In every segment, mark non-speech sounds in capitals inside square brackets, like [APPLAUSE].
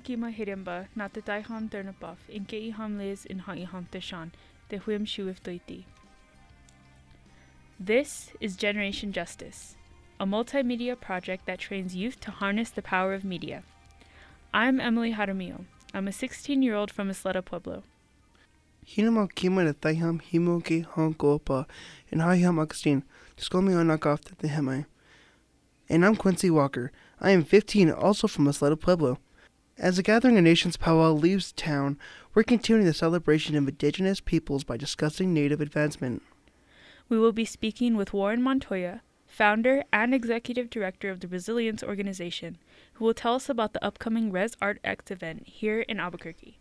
Kima hirimba na te taiham turnapaf in ke iham liz in ha iham teshan te huim shuif doiti. This is Generation Justice, a multimedia project that trains youth to harness the power of media. I'm Emily Jaramillo. I'm a 16 year old from Isleta Pueblo. Hinamo kima na taiham himo ke honkopa and haiham Augustine. Just call me on knock off the hemai. And I'm Quincy Walker. I am 15, also from Isleta Pueblo. As the Gathering of Nations powwow leaves town, we're continuing the celebration of indigenous peoples by discussing native advancement. We will be speaking with Warren Montoya, founder and executive director of the Resilience Organization, who will tell us about the upcoming Res Art X event here in Albuquerque.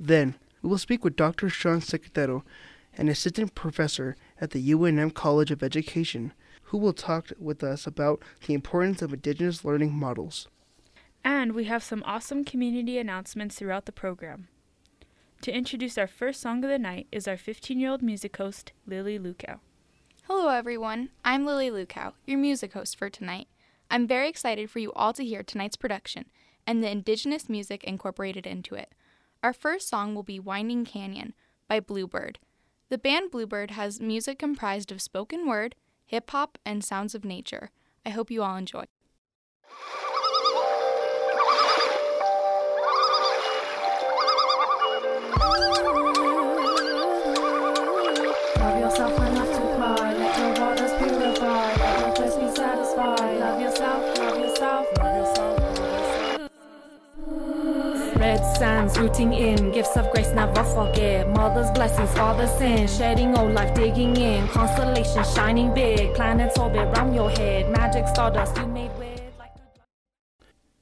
Then, we will speak with Dr. Sean Secatero, an assistant professor at the UNM College of Education, who will talk with us about the importance of indigenous learning models. And we have some awesome community announcements throughout the program. To introduce our first song of the night is our 15 year old music host, Lily Lukow. Hello, everyone. I'm Lily Lukow, your music host for tonight. I'm very excited for you all to hear tonight's production and the indigenous music incorporated into it. Our first song will be Winding Canyon by Bluebird. The band Bluebird has music comprised of spoken word, hip hop, and sounds of nature. I hope you all enjoy. Sands rooting in, gifts of grace never forget. Mother's blessings, father's sin, shedding old life, digging in. Constellations shining big, planets orbit round your head. Magic stardust you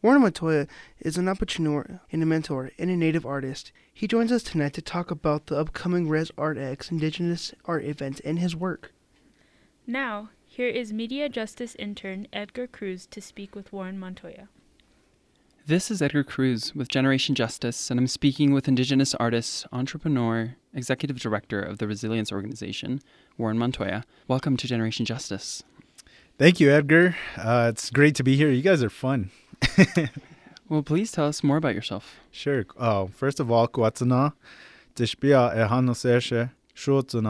Warren Montoya is an entrepreneur and a mentor and a native artist. He joins us tonight to talk about the upcoming Res Art X Indigenous art event and his work. Now, here is Media Justice intern Edgar Cruz to speak with Warren Montoya. This is Edgar Cruz with Generation Justice, and I'm speaking with Indigenous artist, entrepreneur, executive director of the Resilience Organization, Warren Montoya. Welcome to Generation Justice. Thank you, Edgar. Uh, it's great to be here. You guys are fun. Well, please tell us more about yourself. Sure. Oh, first of all,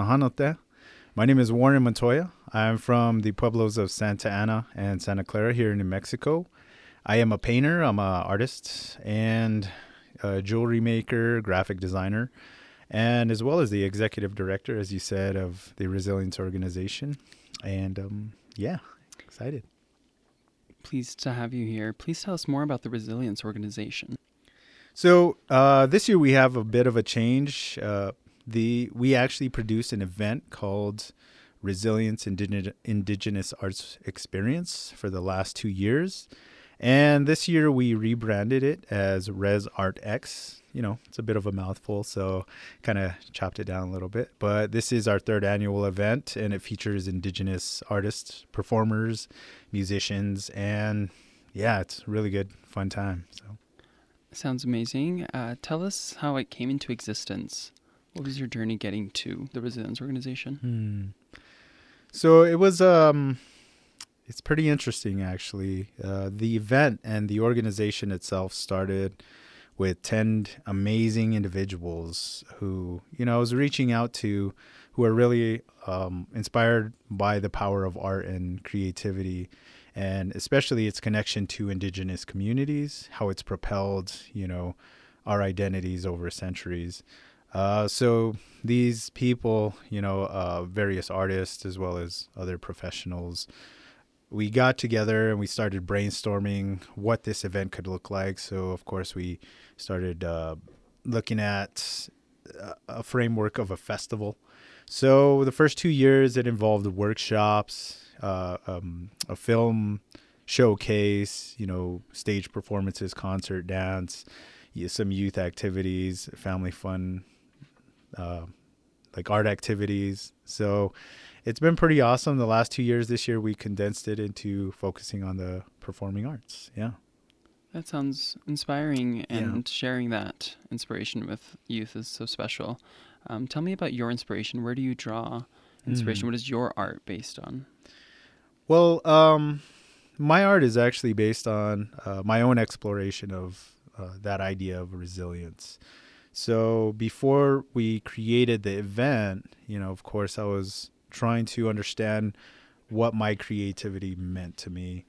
hanote. My name is Warren Montoya. I'm from the pueblos of Santa Ana and Santa Clara here in New Mexico. I am a painter, I'm an artist, and a jewelry maker, graphic designer, and as well as the executive director, as you said, of the Resilience Organization. And um, yeah, excited. Pleased to have you here. Please tell us more about the Resilience Organization. So uh, this year we have a bit of a change. Uh, the we actually produced an event called Resilience Indigena- Indigenous Arts Experience for the last two years, and this year we rebranded it as Res Art X. You know, it's a bit of a mouthful, so kind of chopped it down a little bit. But this is our third annual event, and it features Indigenous artists, performers, musicians, and yeah, it's a really good, fun time. So. Sounds amazing. Uh, tell us how it came into existence. What was your journey getting to the Resilience Organization? Hmm. So it was um it's pretty interesting actually. Uh, the event and the organization itself started with 10 amazing individuals who, you know, I was reaching out to who are really um, inspired by the power of art and creativity and especially its connection to indigenous communities, how it's propelled, you know, our identities over centuries. Uh, so these people, you know, uh, various artists as well as other professionals, we got together and we started brainstorming what this event could look like. So of course we started uh, looking at a- a framework of a festival. So the first two years it involved workshops, uh, um, a film showcase, you know, stage performances, concert, dance, some youth activities, family fun, uh, like art activities. So it's been pretty awesome. The last two years, this year, we condensed it into focusing on the performing arts. Yeah. That sounds inspiring, and sharing that inspiration with youth is so special. Um, tell me about your inspiration. Where do you draw inspiration? Mm. What is your art based on? Well, um, my art is actually based on uh, my own exploration of uh, that idea of resilience. So before we created the event, you know, of course, I was trying to understand what my creativity meant to me.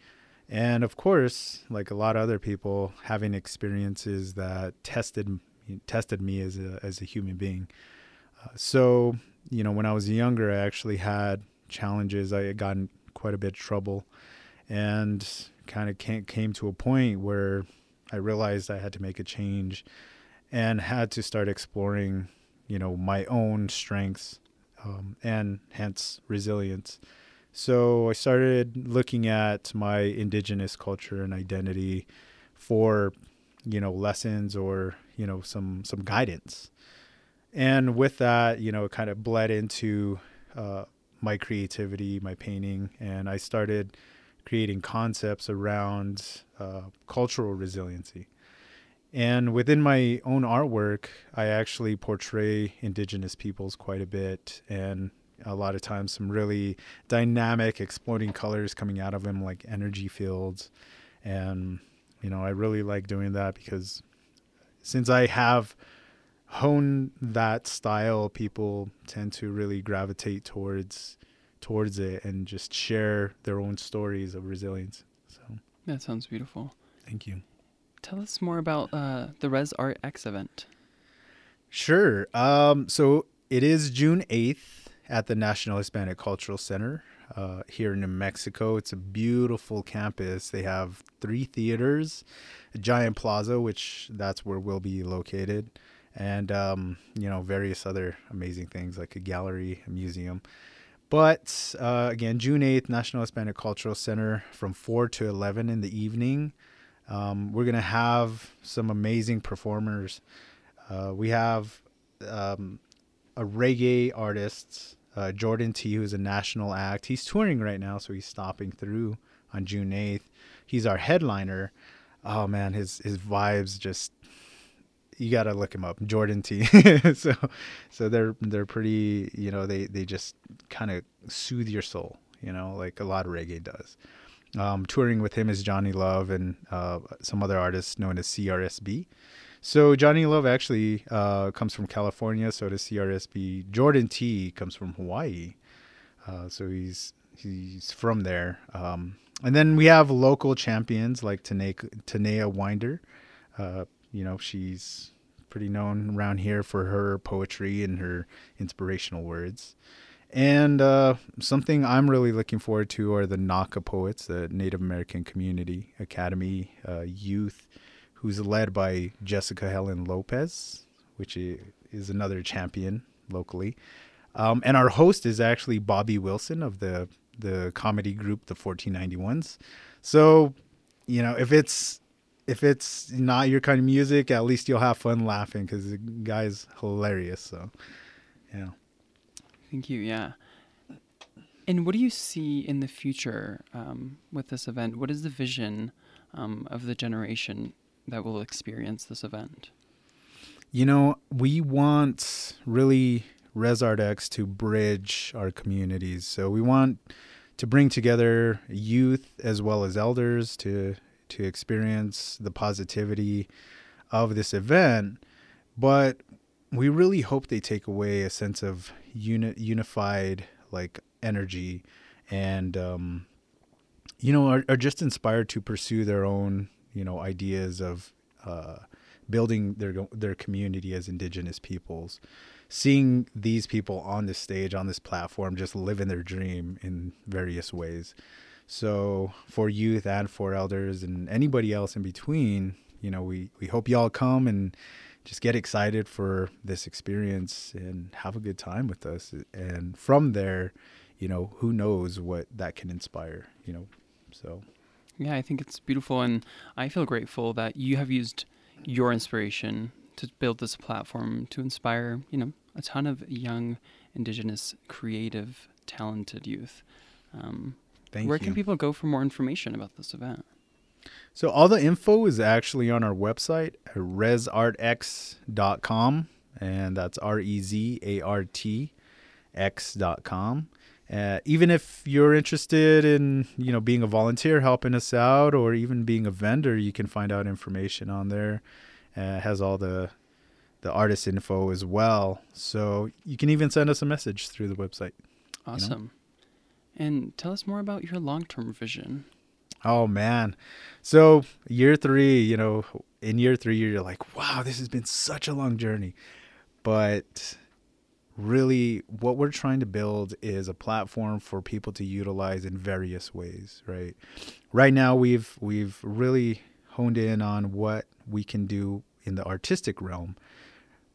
And of course, like a lot of other people, having experiences that tested tested me as a as a human being. Uh, so, you know, when I was younger, I actually had challenges. I had gotten quite a bit of trouble, and kind of came to a point where I realized I had to make a change, and had to start exploring, you know, my own strengths, um, and hence resilience. So I started looking at my indigenous culture and identity for, you know, lessons or you know some some guidance. And with that you know it kind of bled into uh, my creativity my painting and i started creating concepts around uh, cultural resiliency. And within my own artwork i actually portray indigenous peoples quite a bit and a lot of times some really dynamic exploding colors coming out of them like energy fields and you know i really like doing that because since I have honed that style, people tend to really gravitate towards towards it and just share their own stories of resilience. So that sounds beautiful. Thank you. Tell us more about uh, the Res Art X event. Sure. Um, so it is June eighth at the National Hispanic Cultural Center uh, here in New Mexico. It's a beautiful campus. They have three theaters, a giant plaza, which that's where we'll be located, and um, you know various other amazing things like a gallery, a museum. But uh, again, June 8th, National Hispanic Cultural Center from 4 to 11 in the evening. Um, we're going to have some amazing performers. Uh, we have um, a reggae artist uh, Jordan T, who's a national act. He's touring right now, so he's stopping through on June 8th. He's our headliner. Oh man, his his vibes just you gotta look him up, Jordan T. [LAUGHS] so so they're they're pretty, you know, they they just kind of soothe your soul, you know, like a lot of reggae does. Um, touring with him is Johnny Love and uh, some other artists known as CRSB. So Johnny Love actually uh, comes from California. So does CRSB. Jordan T comes from Hawaii. Uh, so he's he's from there. Um, and then we have local champions like Tanaya Winder. Uh, you know, she's pretty known around here for her poetry and her inspirational words. And uh, something I'm really looking forward to are the NACA poets, the Native American Community Academy uh, youth who's led by Jessica Helen Lopez, which is another champion locally. Um, and our host is actually Bobby Wilson of the the comedy group the 1491s. So, you know, if it's if it's not your kind of music, at least you'll have fun laughing because the guy's hilarious. So, yeah. Thank you. Yeah. And what do you see in the future um, with this event? What is the vision um, of the generation that will experience this event? You know, we want really ResArtX to bridge our communities. So we want to bring together youth as well as elders to to experience the positivity of this event, but we really hope they take away a sense of uni- unified like energy and um, you know are, are just inspired to pursue their own you know ideas of uh, building their their community as indigenous peoples. Seeing these people on this stage on this platform just living their dream in various ways. So for youth and for elders and anybody else in between you know we we hope y'all come and just get excited for this experience and have a good time with us. And from there you know who knows what that can inspire you know so yeah, I think it's beautiful, and I feel grateful that you have used your inspiration to build this platform to inspire, you know, a ton of young, indigenous, creative, talented youth. Um, Thank where you. can people go for more information about this event? So all the info is actually on our website, rezartx.com, and that's R E Z A R T X.com. Uh, even if you're interested in you know being a volunteer helping us out or even being a vendor you can find out information on there uh, it has all the the artist info as well so you can even send us a message through the website Awesome. And tell us more about your long-term vision. Oh man. So year three, you know, in year three, you're like, wow, this has been such a long journey. But really, what we're trying to build is a platform for people to utilize in various ways, right? Right now, we've we've really honed in on what we can do in the artistic realm,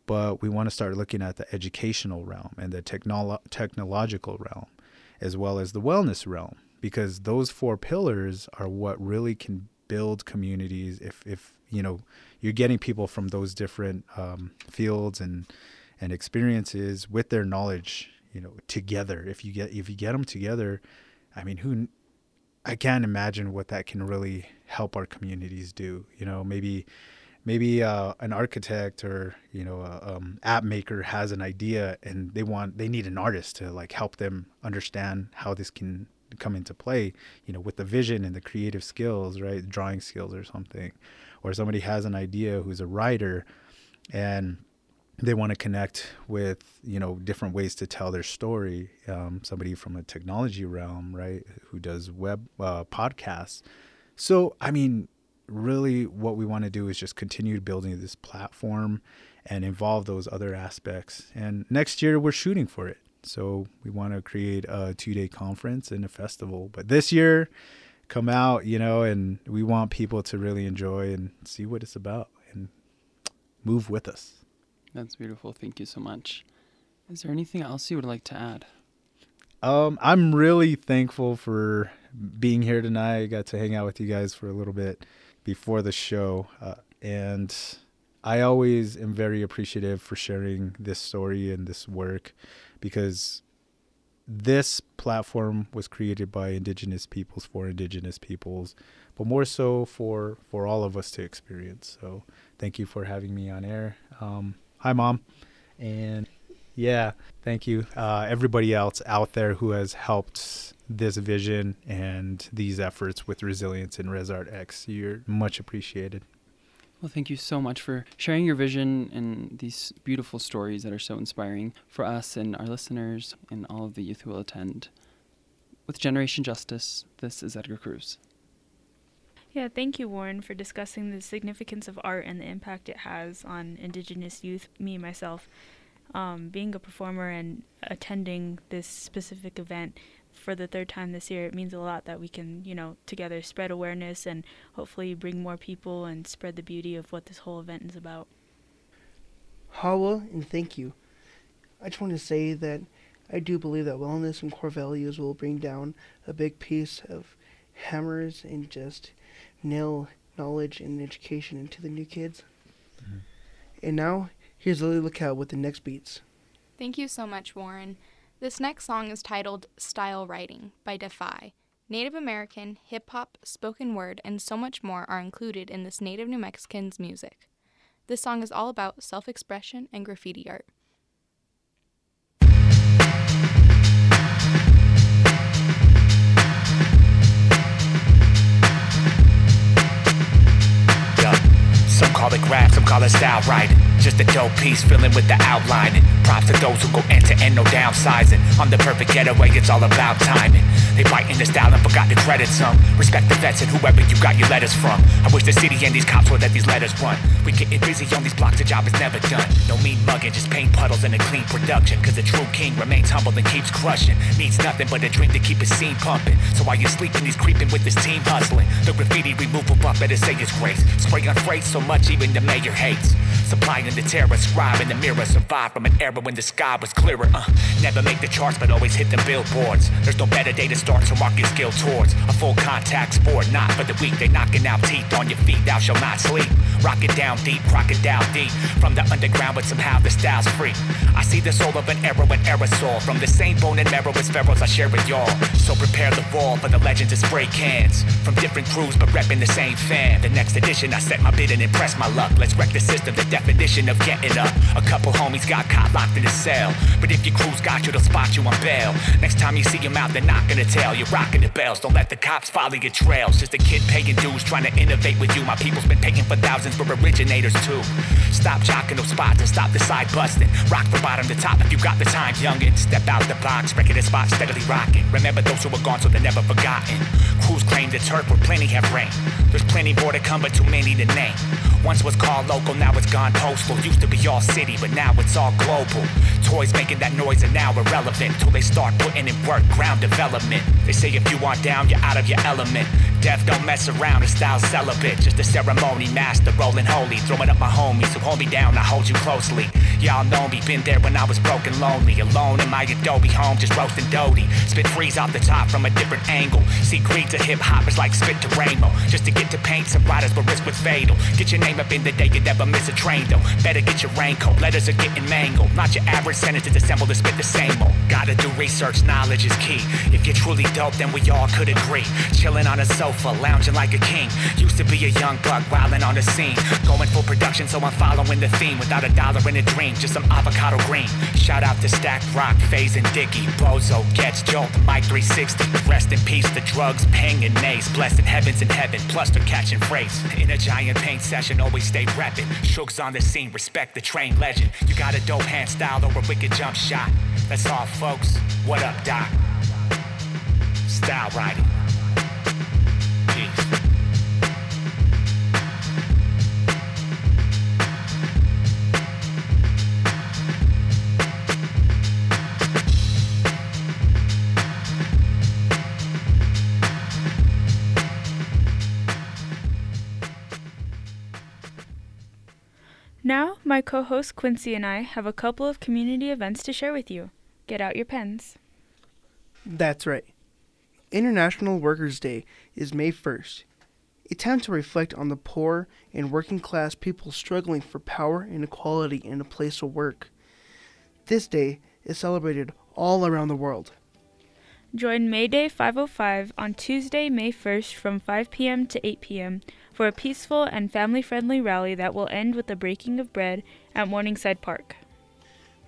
but we want to start looking at the educational realm and the technolo- technological realm, as well as the wellness realm because those four pillars are what really can build communities if if you know you're getting people from those different um, fields and and experiences with their knowledge you know together. If you get if you get them together i mean who i can't imagine what that can really help our communities do you know? Maybe maybe uh, an architect or you know a um, app maker has an idea and they want they need an artist to like help them understand how this can come into play you know with the vision and the creative skills right? Drawing skills or something. Or somebody has an idea who's a writer and they want to connect with you know different ways to tell their story um, somebody from a technology realm right who does web uh, podcasts so i mean really what we want to do is just continue building this platform and involve those other aspects and next year we're shooting for it so we want to create a two day conference and a festival. But this year, come out, you know, and we want people to really enjoy and see what it's about and move with us. That's beautiful. Thank you so much. Is there anything else you would like to add? Um, I'm really thankful for being here tonight. I got to hang out with you guys for a little bit before the show. Uh, and I always am very appreciative for sharing this story and this work because this platform was created by indigenous peoples for indigenous peoples but more so for for all of us to experience so thank you for having me on air um, hi mom and yeah thank you uh, everybody else out there who has helped this vision and these efforts with resilience in resart x you're much appreciated Well, thank you so much for sharing your vision and these beautiful stories that are so inspiring for us and our listeners and all of the youth who will attend. With Generation Justice, this is Edgar Cruz. Yeah, thank you, Warren, for discussing the significance of art and the impact it has on Indigenous youth, me myself. Um, being a performer and attending this specific event for the third time this year, it means a lot that we can, you know, together spread awareness and hopefully bring more people and spread the beauty of what this whole event is about. Hawa and thank you. I just want to say that I do believe that wellness and core values will bring down a big piece of hammers and just nail knowledge and education into the new kids. Mm-hmm. And now, here's Lily Lookout with the next beats. Thank you so much, Warren. This next song is titled Style Writing by Def-i. Native American, hip hop, spoken word, and so much more are included in this Native New Mexican's music. This song is all about self expression and graffiti art. Call it graph, some call it style writing. Just a dope piece filling with the outlining. Props to those who go end to end, no downsizing. I'm the perfect getaway, it's all about timing. They bite the style and forgot to credit some. Respect the vets and whoever you got your letters from. I wish the city and these cops would let these letters run. We getting busy on these blocks, the job is never done. No mean mugging, just paint puddles and a clean production. Cause a true king remains humble and keeps crushing. Needs nothing but a dream to keep his scene pumping. So while you're sleeping, he's creeping with his team hustling. The graffiti removal buff better say his grace. Spray on freight so much even the mayor hates. Supplying the terror, scribe in the mirror. Survive from an era when the sky was clearer. Uh, never make the charts, but always hit the billboards. There's no better day to start, so mark your skill towards a full contact sport. Not for the weak, they knocking out teeth on your feet. Thou shall not sleep. Rock it down deep, crocodile deep. From the underground, but somehow the style's free. I see the soul of an era and aerosol. From the same bone and marrow as pharaohs I share with y'all. So prepare the wall for the legends to spray cans. From different crews, but repping the same fan. The next edition, I set my bid and impress my luck. Let's wreck the system, the definition of getting up. A couple homies got caught locked in a cell. But if your crew's got you, they'll spot you on bail. Next time you see them out, they're not gonna tell. You're rocking the bells, don't let the cops follow your trails. Just a kid paying dues, trying to innovate with you. My people's been paying for thousands, we're originators too. Stop jocking those spots and stop the side busting. Rock from bottom to top if you got the time, youngin'. Step out the box, breaking the spot, steadily rocking. Remember those who were gone, so they're never forgotten. Crews claim the turf where plenty have reigned. There's plenty more to come, but too many to name. Once was called local, now it's gone postal. Used to be all city, but now it's all global. Toys making that noise are now irrelevant till they start putting in work, ground development. They say if you aren't down, you're out of your element. Death don't mess around, the style celibate. Just a ceremony, master rolling holy. Throwing up my homies who hold me down, I hold you closely. Y'all know me, been there when I was broken, lonely. Alone in my Adobe home, just roasting doty. Spit freeze off the top from a different angle. See, greed to hip hop is like spit to rainbow. Just to get to paint some riders, but risk was fatal. Get your name up in the day, you never miss a train though. Better get your raincoat, letters are getting mangled. Not your average sentences assembled to spit the same old. Gotta do research, knowledge is key. If you're truly dope, then we all could agree. Chilling on a sofa, lounging like a king. Used to be a young buck, wilding on the scene. Going full production, so I'm following the theme. Without a dollar in a dream, just some avocado green. Shout out to Stack Rock, FaZe and Dicky. Bozo gets jolt, Mike 360. Rest in peace, the drugs, ping and nays. Blessed heavens in heaven, plus they're catching phrase. In a giant paint session, always stay reppin'. Shooks on the scene, respect the trained legend. You got a dope hand style a wicked jump shot. That's all, folks. What up, Doc? Style riding. My co host Quincy and I have a couple of community events to share with you. Get out your pens. That's right. International Workers' Day is May 1st. A time to reflect on the poor and working class people struggling for power and equality in a place of work. This day is celebrated all around the world. Join May Day 505 on Tuesday, May 1st from 5 p.m. to 8 p.m. for a peaceful and family friendly rally that will end with the breaking of bread at Morningside Park.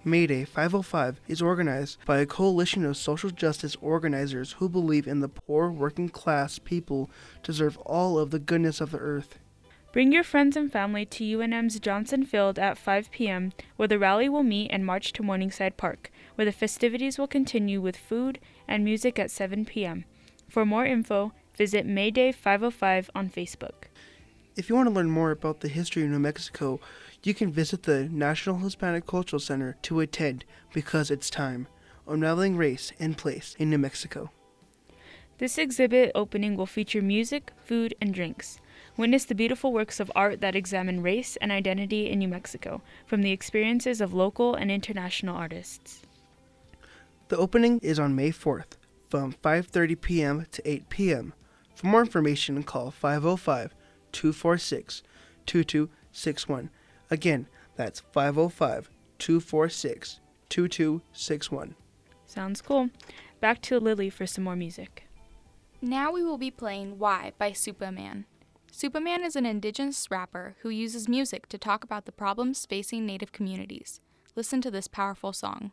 May Day 505 is organized by a coalition of social justice organizers who believe in the poor working class people deserve all of the goodness of the earth. Bring your friends and family to UNM's Johnson Field at 5 p.m., where the rally will meet and march to Morningside Park, where the festivities will continue with food and music at 7 p.m. For more info, visit Mayday 505 on Facebook. If you want to learn more about the history of New Mexico, you can visit the National Hispanic Cultural Center to attend because it's time. Unraveling Race and Place in New Mexico. This exhibit opening will feature music, food, and drinks. Witness the beautiful works of art that examine race and identity in New Mexico from the experiences of local and international artists. The opening is on May 4th from 5:30 p.m. to 8 p.m. For more information, call oh 505-246-2261. Again, that's 505-246-2261. Sounds cool. Back to Lily for some more music. Now we will be playing Why by Supaman. Supaman is an indigenous rapper who uses music to talk about the problems facing Native communities. Listen to this powerful song.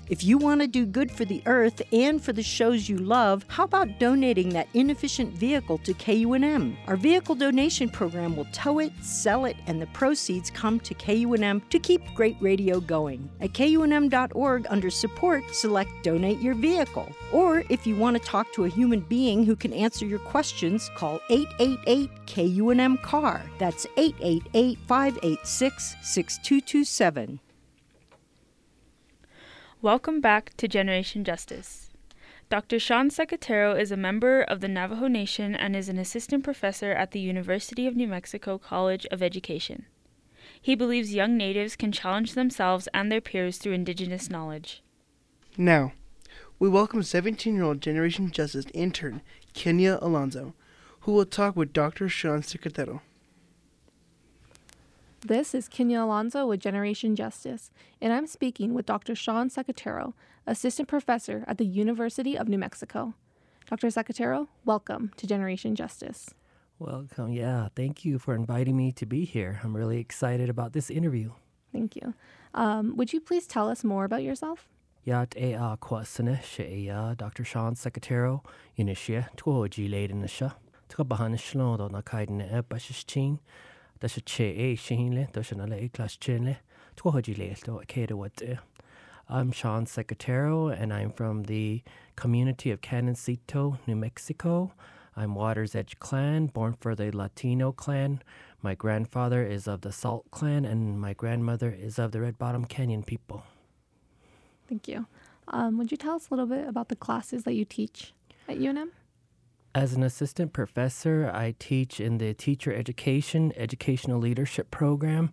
If you want to do good for the earth and for the shows you love, how about donating that inefficient vehicle to KUNM? Our vehicle donation program will tow it, sell it, and the proceeds come to KUNM to keep great radio going. At kunm.org under support, select donate your vehicle. Or if you want to talk to a human being who can answer your questions, call 888 KUNM CAR. That's 888 586 6227. Welcome back to Generation Justice. Dr. Sean Secatero is a member of the Navajo Nation and is an assistant professor at the University of New Mexico College of Education. He believes young natives can challenge themselves and their peers through indigenous knowledge. Now, we welcome 17 year old Generation Justice intern Kenya Alonso, who will talk with Dr. Sean Secatero. This is Kenya Alonso with Generation Justice, and I'm speaking with Dr. Sean Secatero, Assistant Professor at the University of New Mexico. Dr. Secatero, welcome to Generation Justice. Welcome. Yeah, thank you for inviting me to be here. I'm really excited about this interview. Thank you. Um, would you please tell us more about yourself? Yat e a kwasana she ya Dr. Sean Secatero inishia tuoji laden sha. Tuka bahan shlodo na kaiden e bashichin. Da she che e she na le. Tuoji leto keda what I'm Sean Secatero and I'm from the community of Canoncito, New Mexico. I'm Water's Edge clan, born for the Latino clan. My grandfather is of the Salt clan, and my grandmother is of the Red Bottom Canyon people. Thank you. Um, would you tell us a little bit about the classes that you teach at UNM? As an assistant professor, I teach in the Teacher Education Educational Leadership Program.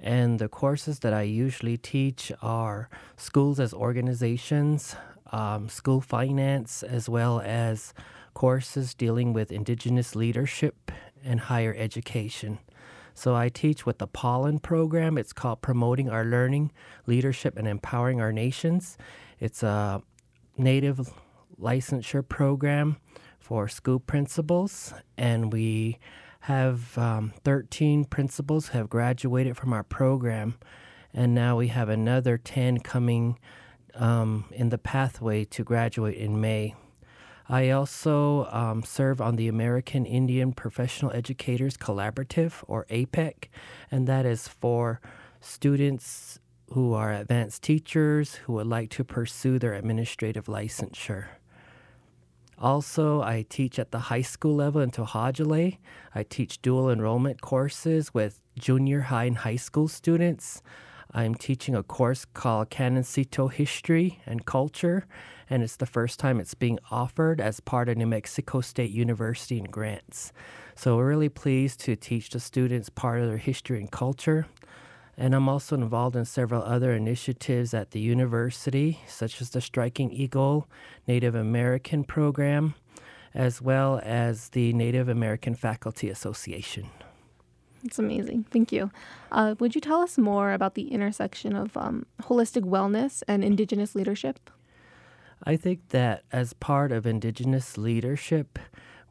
And the courses that I usually teach are schools as organizations, um, school finance, as well as courses dealing with Indigenous leadership and higher education. So I teach with the Pollen program. It's called Promoting Our Learning, Leadership, and Empowering Our Nations. It's a Native licensure program for school principals, and we have um, 13 principals who have graduated from our program, and now we have another 10 coming um, in the pathway to graduate in May. I also um, serve on the American Indian Professional Educators Collaborative, or APEC, and that is for students who are advanced teachers who would like to pursue their administrative licensure. Also, I teach at the high school level in Tohajiilee. I teach dual enrollment courses with junior high and high school students. I'm teaching a course called Canon Canoncito History and Culture, and it's the first time it's being offered as part of New Mexico State University and grants. So we're really pleased to teach the students part of their history and culture. And I'm also involved in several other initiatives at the university, such as the Striking Eagle Native American program, as well as the Native American Faculty Association. It's amazing. Thank you. Uh, would you tell us more about the intersection of um, holistic wellness and Indigenous leadership? I think that as part of Indigenous leadership,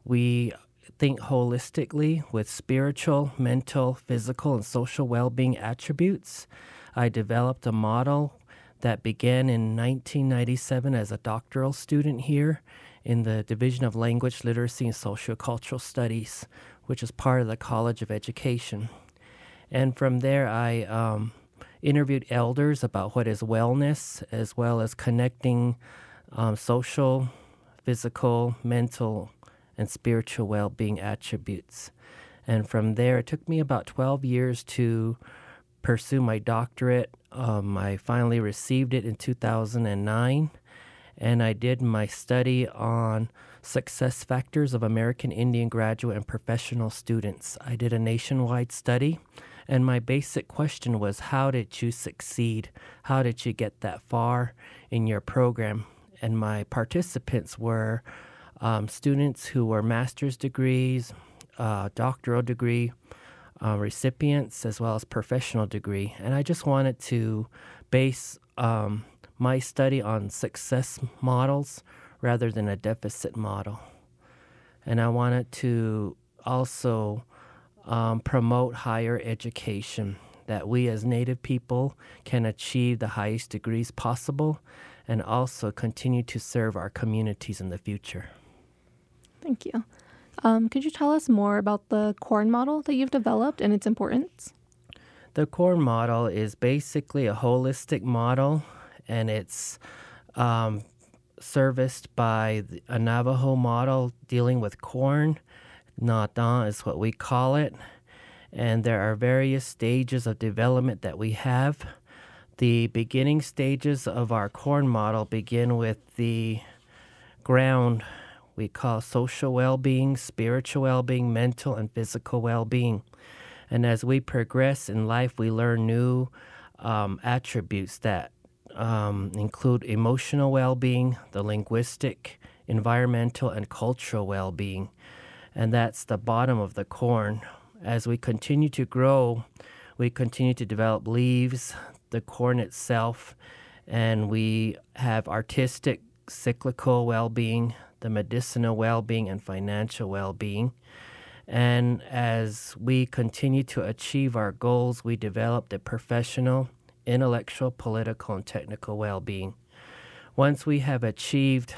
we think holistically with spiritual, mental, physical, and social well being attributes. I developed a model that began in 1997 as a doctoral student here in the Division of Language, Literacy, and Sociocultural Studies, which is part of the College of Education. And from there, I um, interviewed elders about what is wellness, as well as connecting um, social, physical, mental, and spiritual well being attributes. And from there, it took me about 12 years to pursue my doctorate. Um, I finally received it in 2009, and I did my study on success factors of American Indian graduate and professional students. I did a nationwide study, and my basic question was how did you succeed? How did you get that far in your program? And my participants were um, students who were master's degrees, uh, doctoral degree uh, recipients, as well as professional degree. And I just wanted to base um, my study on success models rather than a deficit model. And I wanted to also um, promote higher education, that we as Native people can achieve the highest degrees possible and also continue to serve our communities in the future. Thank you. Um, could you tell us more about the corn model that you've developed and its importance? The corn model is basically a holistic model, and it's um, serviced by a Navajo model dealing with corn. Nada is what we call it. And there are various stages of development that we have. The beginning stages of our corn model begin with the ground we call social well being, spiritual well being, mental and physical well being. And as we progress in life, we learn new um, attributes that um, include emotional well being, the linguistic, environmental, and cultural well being. And that's the bottom of the corn. As we continue to grow, we continue to develop leaves, the corn itself, and we have artistic, cyclical well being, the medicinal well being, and financial well being. And as we continue to achieve our goals, we develop the professional, intellectual, political, and technical well being. Once we have achieved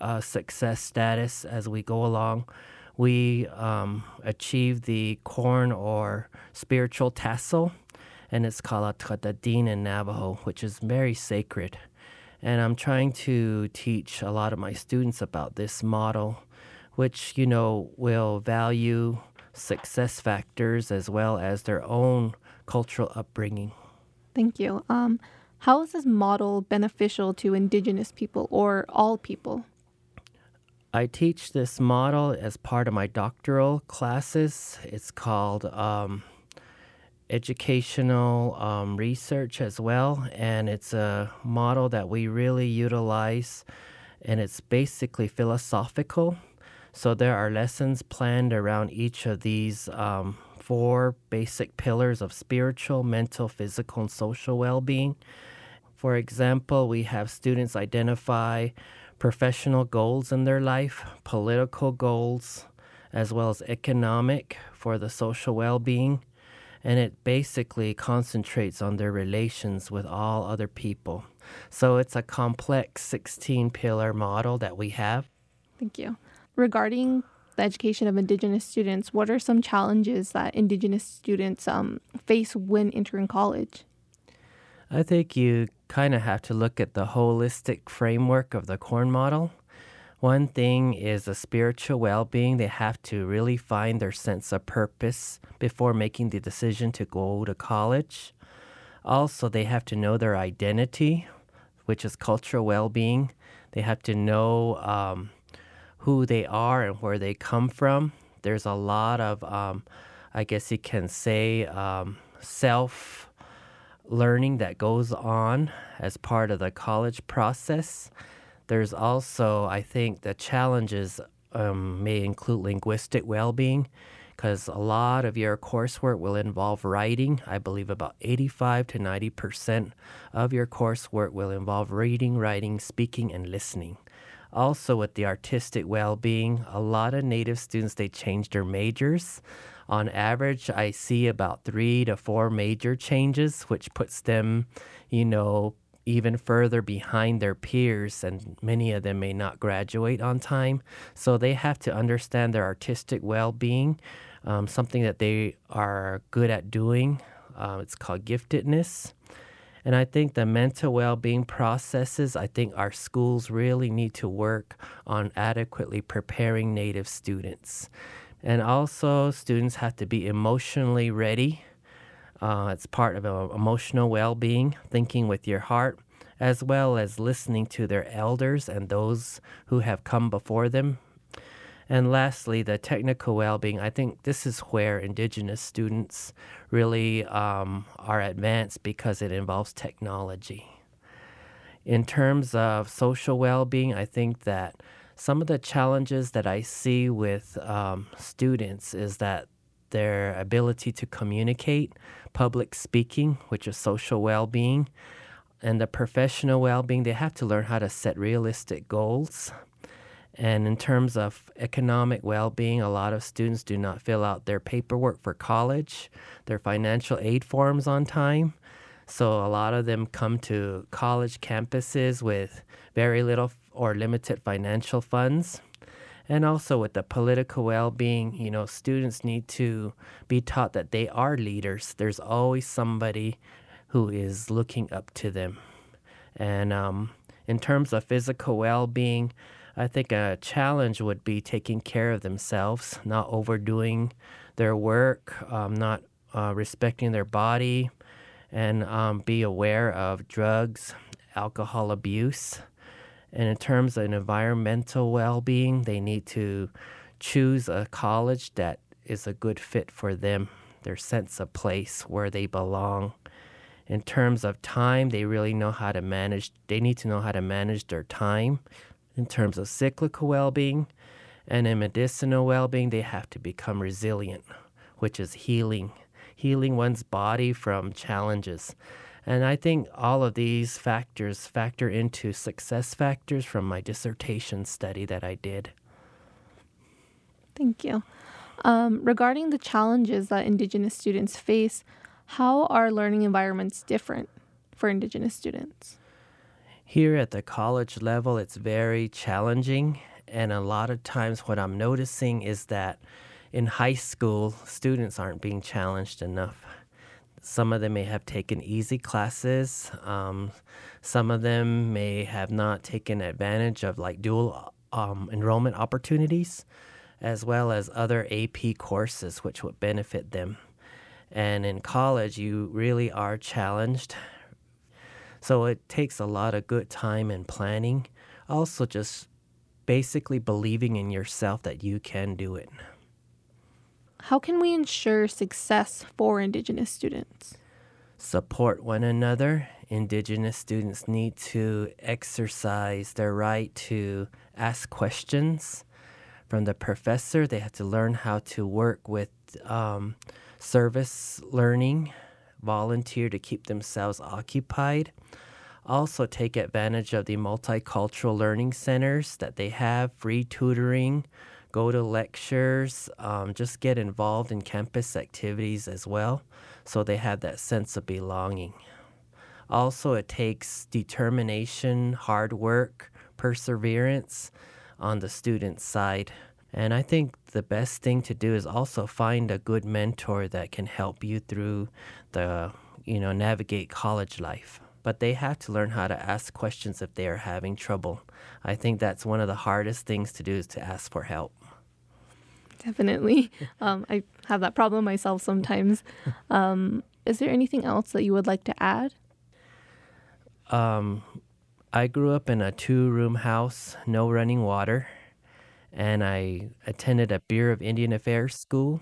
uh, success status as we go along, we um, achieve the corn or spiritual tassel, and it's called a tratadin in Navajo, which is very sacred. And I'm trying to teach a lot of my students about this model, which, you know, will value success factors as well as their own cultural upbringing. Thank you. Um, how is this model beneficial to Indigenous people or all people? I teach this model as part of my doctoral classes. It's called um, educational um, research as well, and it's a model that we really utilize, and it's basically philosophical. So there are lessons planned around each of these um, four basic pillars of spiritual, mental, physical, and social well being. For example, we have students identify professional goals in their life, political goals, as well as economic for the social well being. And it basically concentrates on their relations with all other people. So it's a complex 16 pillar model that we have. Thank you. Regarding the education of Indigenous students, what are some challenges that Indigenous students um, face when entering college? I think you kind of have to look at the holistic framework of the corn model. One thing is a spiritual well being. They have to really find their sense of purpose before making the decision to go to college. Also, they have to know their identity, which is cultural well being. They have to know um, who they are and where they come from. There's a lot of, um, I guess you can say, um, self learning that goes on as part of the college process. There's also, I think, the challenges um, may include linguistic well being because a lot of your coursework will involve writing. I believe about 85 to 90% of your coursework will involve reading, writing, speaking, and listening. Also, with the artistic well being, a lot of Native students they change their majors. On average, I see about three to four major changes, which puts them, you know, even further behind their peers, and many of them may not graduate on time. So they have to understand their artistic well being, um, something that they are good at doing. Uh, it's called giftedness. And I think the mental well being processes, I think our schools really need to work on adequately preparing Native students. And also, students have to be emotionally ready. Uh, it's part of uh, emotional well being, thinking with your heart, as well as listening to their elders and those who have come before them. And lastly, the technical well being. I think this is where Indigenous students really um, are advanced because it involves technology. In terms of social well being, I think that some of the challenges that I see with um, students is that their ability to communicate, public speaking, which is social well being, and the professional well being, they have to learn how to set realistic goals. And in terms of economic well being, a lot of students do not fill out their paperwork for college, their financial aid forms on time. So a lot of them come to college campuses with very little or limited financial funds. And also with the political well being, you know, students need to be taught that they are leaders. There's always somebody who is looking up to them. And um, in terms of physical well being, I think a challenge would be taking care of themselves, not overdoing their work, um, not uh, respecting their body, and um, be aware of drugs, alcohol abuse. And in terms of environmental well being, they need to choose a college that is a good fit for them, their sense of place where they belong. In terms of time, they really know how to manage, they need to know how to manage their time. In terms of cyclical well being and in medicinal well being, they have to become resilient, which is healing, healing one's body from challenges. And I think all of these factors factor into success factors from my dissertation study that I did. Thank you. Um, regarding the challenges that Indigenous students face, how are learning environments different for Indigenous students? Here at the college level, it's very challenging. And a lot of times, what I'm noticing is that in high school, students aren't being challenged enough. Some of them may have taken easy classes. Um, some of them may have not taken advantage of like dual um, enrollment opportunities, as well as other AP courses which would benefit them. And in college, you really are challenged. So it takes a lot of good time and planning. Also, just basically believing in yourself that you can do it. How can we ensure success for Indigenous students? Support one another. Indigenous students need to exercise their right to ask questions from the professor. They have to learn how to work with um, service learning, volunteer to keep themselves occupied. Also, take advantage of the multicultural learning centers that they have, free tutoring, go to lectures, um, just get involved in campus activities as well so they have that sense of belonging. Also, it takes determination, hard work, perseverance on the student side. And I think the best thing to do is also find a good mentor that can help you through the, you know, navigate college life. But they have to learn how to ask questions if they are having trouble. I think that's one of the hardest things to do is to ask for help. Definitely. [LAUGHS] Um, I have that problem myself sometimes. [LAUGHS] Um, is there anything else that you would like to add? Um, I grew up in a two room house, no running water, and I attended a Bureau of Indian Affairs school.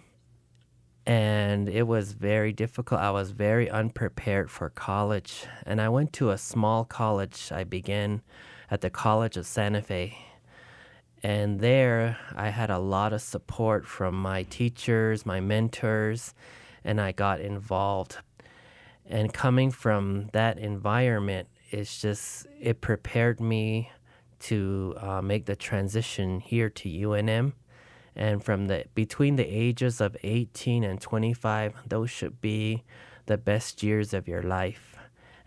And it was very difficult. I was very unprepared for college. And I went to a small college. I began at the College of Santa Fe. And there I had a lot of support from my teachers, my mentors, and I got involved. And coming from that environment, it's just, it prepared me to uh, make the transition here to UNM. And from the between the ages of 18 and 25, those should be the best years of your life.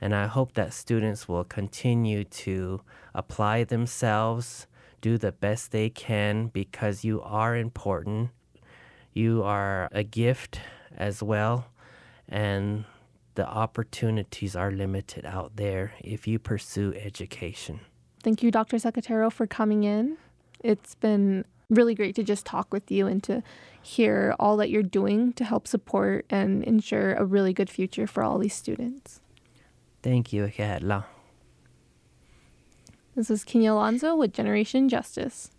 And I hope that students will continue to apply themselves, do the best they can because you are important. You are a gift as well. And the opportunities are limited out there if you pursue education. Thank you, Dr. Secatero, for coming in. It's been really great to just talk with you and to hear all that you're doing to help support and ensure a really good future for all these students. Thank you, Carla. This is Kenya Alonso with Generation Justice.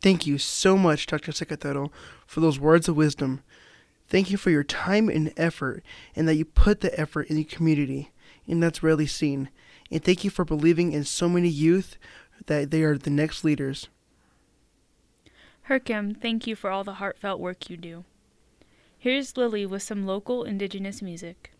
Thank you so much, Dr. Secatero, for those words of wisdom. Thank you for your time and effort, and that you put the effort in the community, and that's rarely seen. And thank you for believing in so many youth that they are the next leaders. Herkim, thank you for all the heartfelt work you do. Here's Lily with some local indigenous music.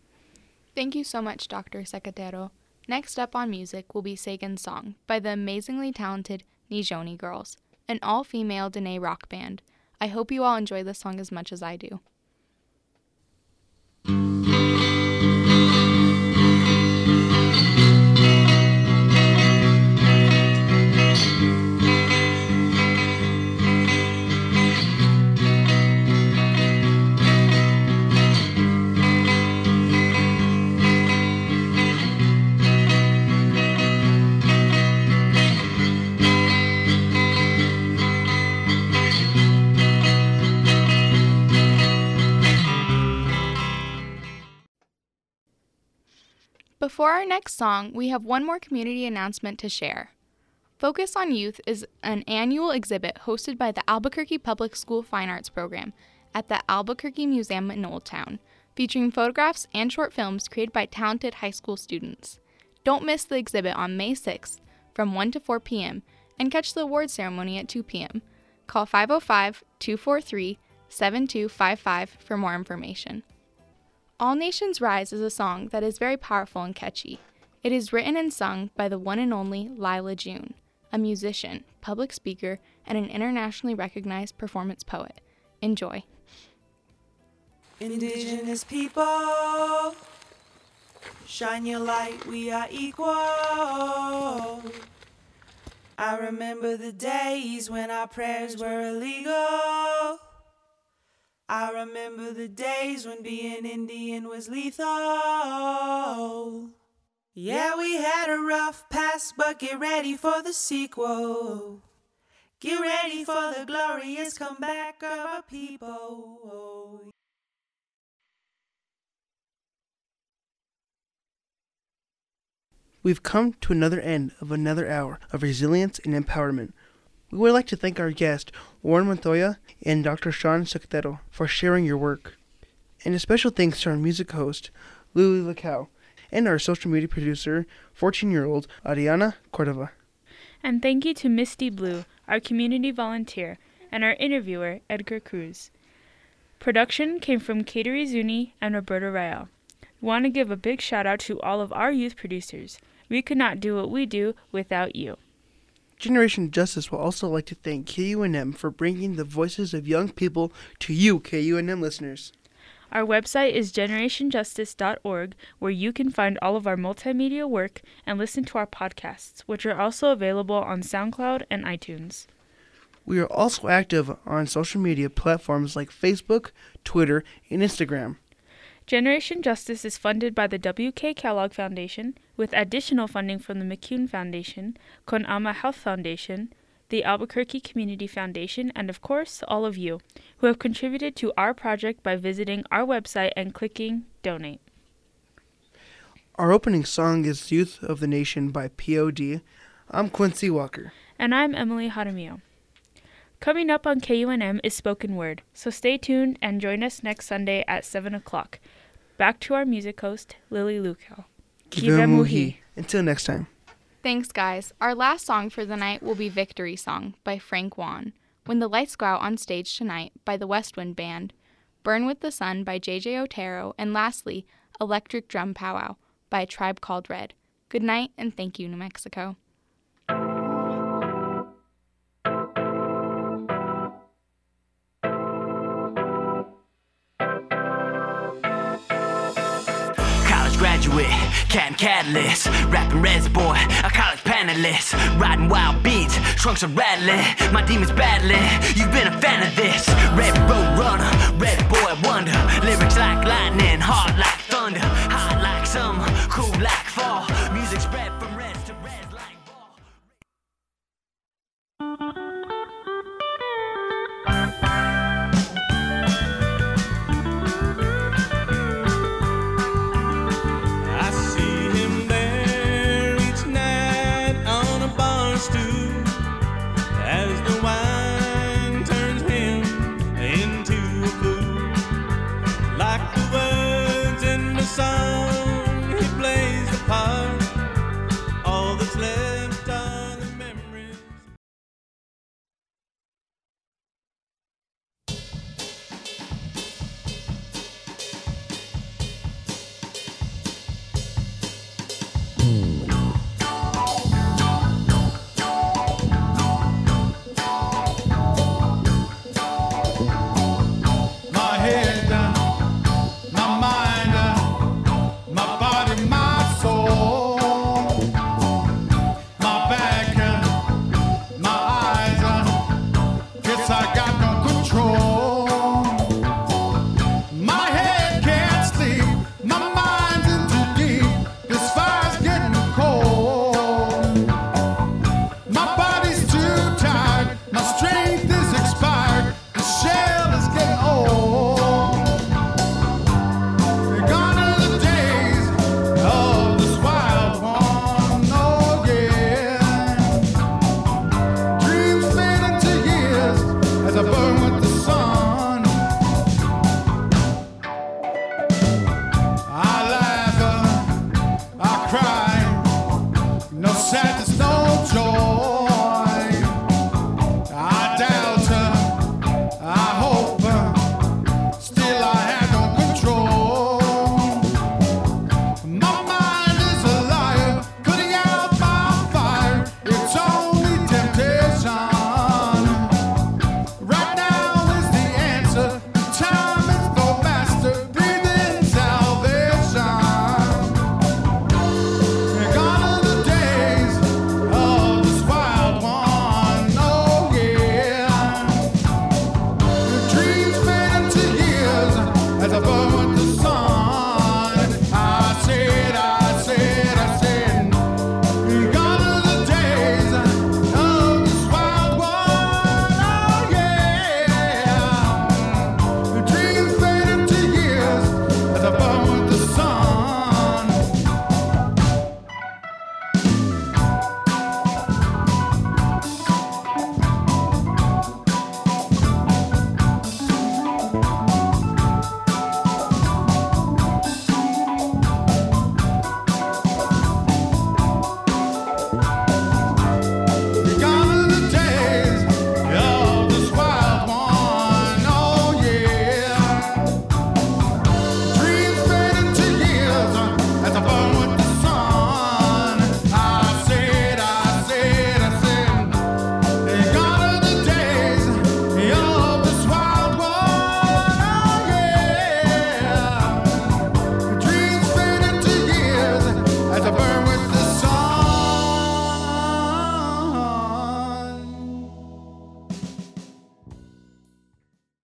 Thank you so much, Dr. Secatero. Next up on music will be Sagan's Song by the amazingly talented Nizhoni Girls, an all female Dene rock band. I hope you all enjoy this song as much as I do. Before our next song, we have one more community announcement to share. Focus on Youth is an annual exhibit hosted by the Albuquerque Public School Fine Arts Program at the Albuquerque Museum in Old Town, featuring photographs and short films created by talented high school students. Don't miss the exhibit on May 6th from 1 to 4 p.m. and catch the award ceremony at 2 p.m. Call 505 243 7255 for more information. All Nations Rise is a song that is very powerful and catchy. It is written and sung by the one and only Lyla June, a musician, public speaker, and an internationally recognized performance poet. Enjoy. Indigenous people, shine your light, we are equal. I remember the days when our prayers were illegal. I remember the days when being Indian was lethal. Yeah, we had a rough past, but get ready for the sequel. Get ready for the glorious comeback of our people. We've come to another end of another hour of resilience and empowerment. We would like to thank our guest, Warren Montoya and Dr. Shawn Secatero, for sharing your work. And a special thanks to our music host, Lily Lacau, and our social media producer, 14 year old Ariana Cordova. And thank you to Misty Blue, our community volunteer, and our interviewer, Edgar Cruz. Production came from Kateri Zuni and Roberta. We want to give a big shout out to all of our youth producers. We could not do what we do without you. Generation Justice will also like to thank KUNM for bringing the voices of young people to you, KUNM listeners. Our website is generationjustice.org, where you can find all of our multimedia work and listen to our podcasts, which are also available on SoundCloud and iTunes. We are also active on social media platforms like Facebook, Twitter, and Instagram. Generation Justice is funded by the W.K. Kellogg Foundation, with additional funding from the McCune Foundation, Con Alma Health Foundation, the Albuquerque Community Foundation, and of course, all of you who have contributed to our project by visiting our website and clicking Donate. Our opening song is Youth of the Nation by POD. I'm Quincy Walker. And I'm Emily Jaramillo. Coming up on KUNM is Spoken Word, so stay tuned and join us next Sunday at 7 o'clock. Back to our music host, Lily Lukau. Kivemuhi. Until next time. Thanks, guys. Our last song for the night will be Victory Song by Frank Waln. When the Lights Go Out on Stage Tonight by the West Wind Band. Burn with the Sun by JJ Otero. And lastly, Electric Drum Powwow by A Tribe Called Red. Good night and thank you, New Mexico. Graduate, can catalyst, rapping res boy, a college panelist, riding wild beats, trunks are rattling, my demons battling. You've been a fan of this, red road runner, red boy wonder, lyrics like lightning, heart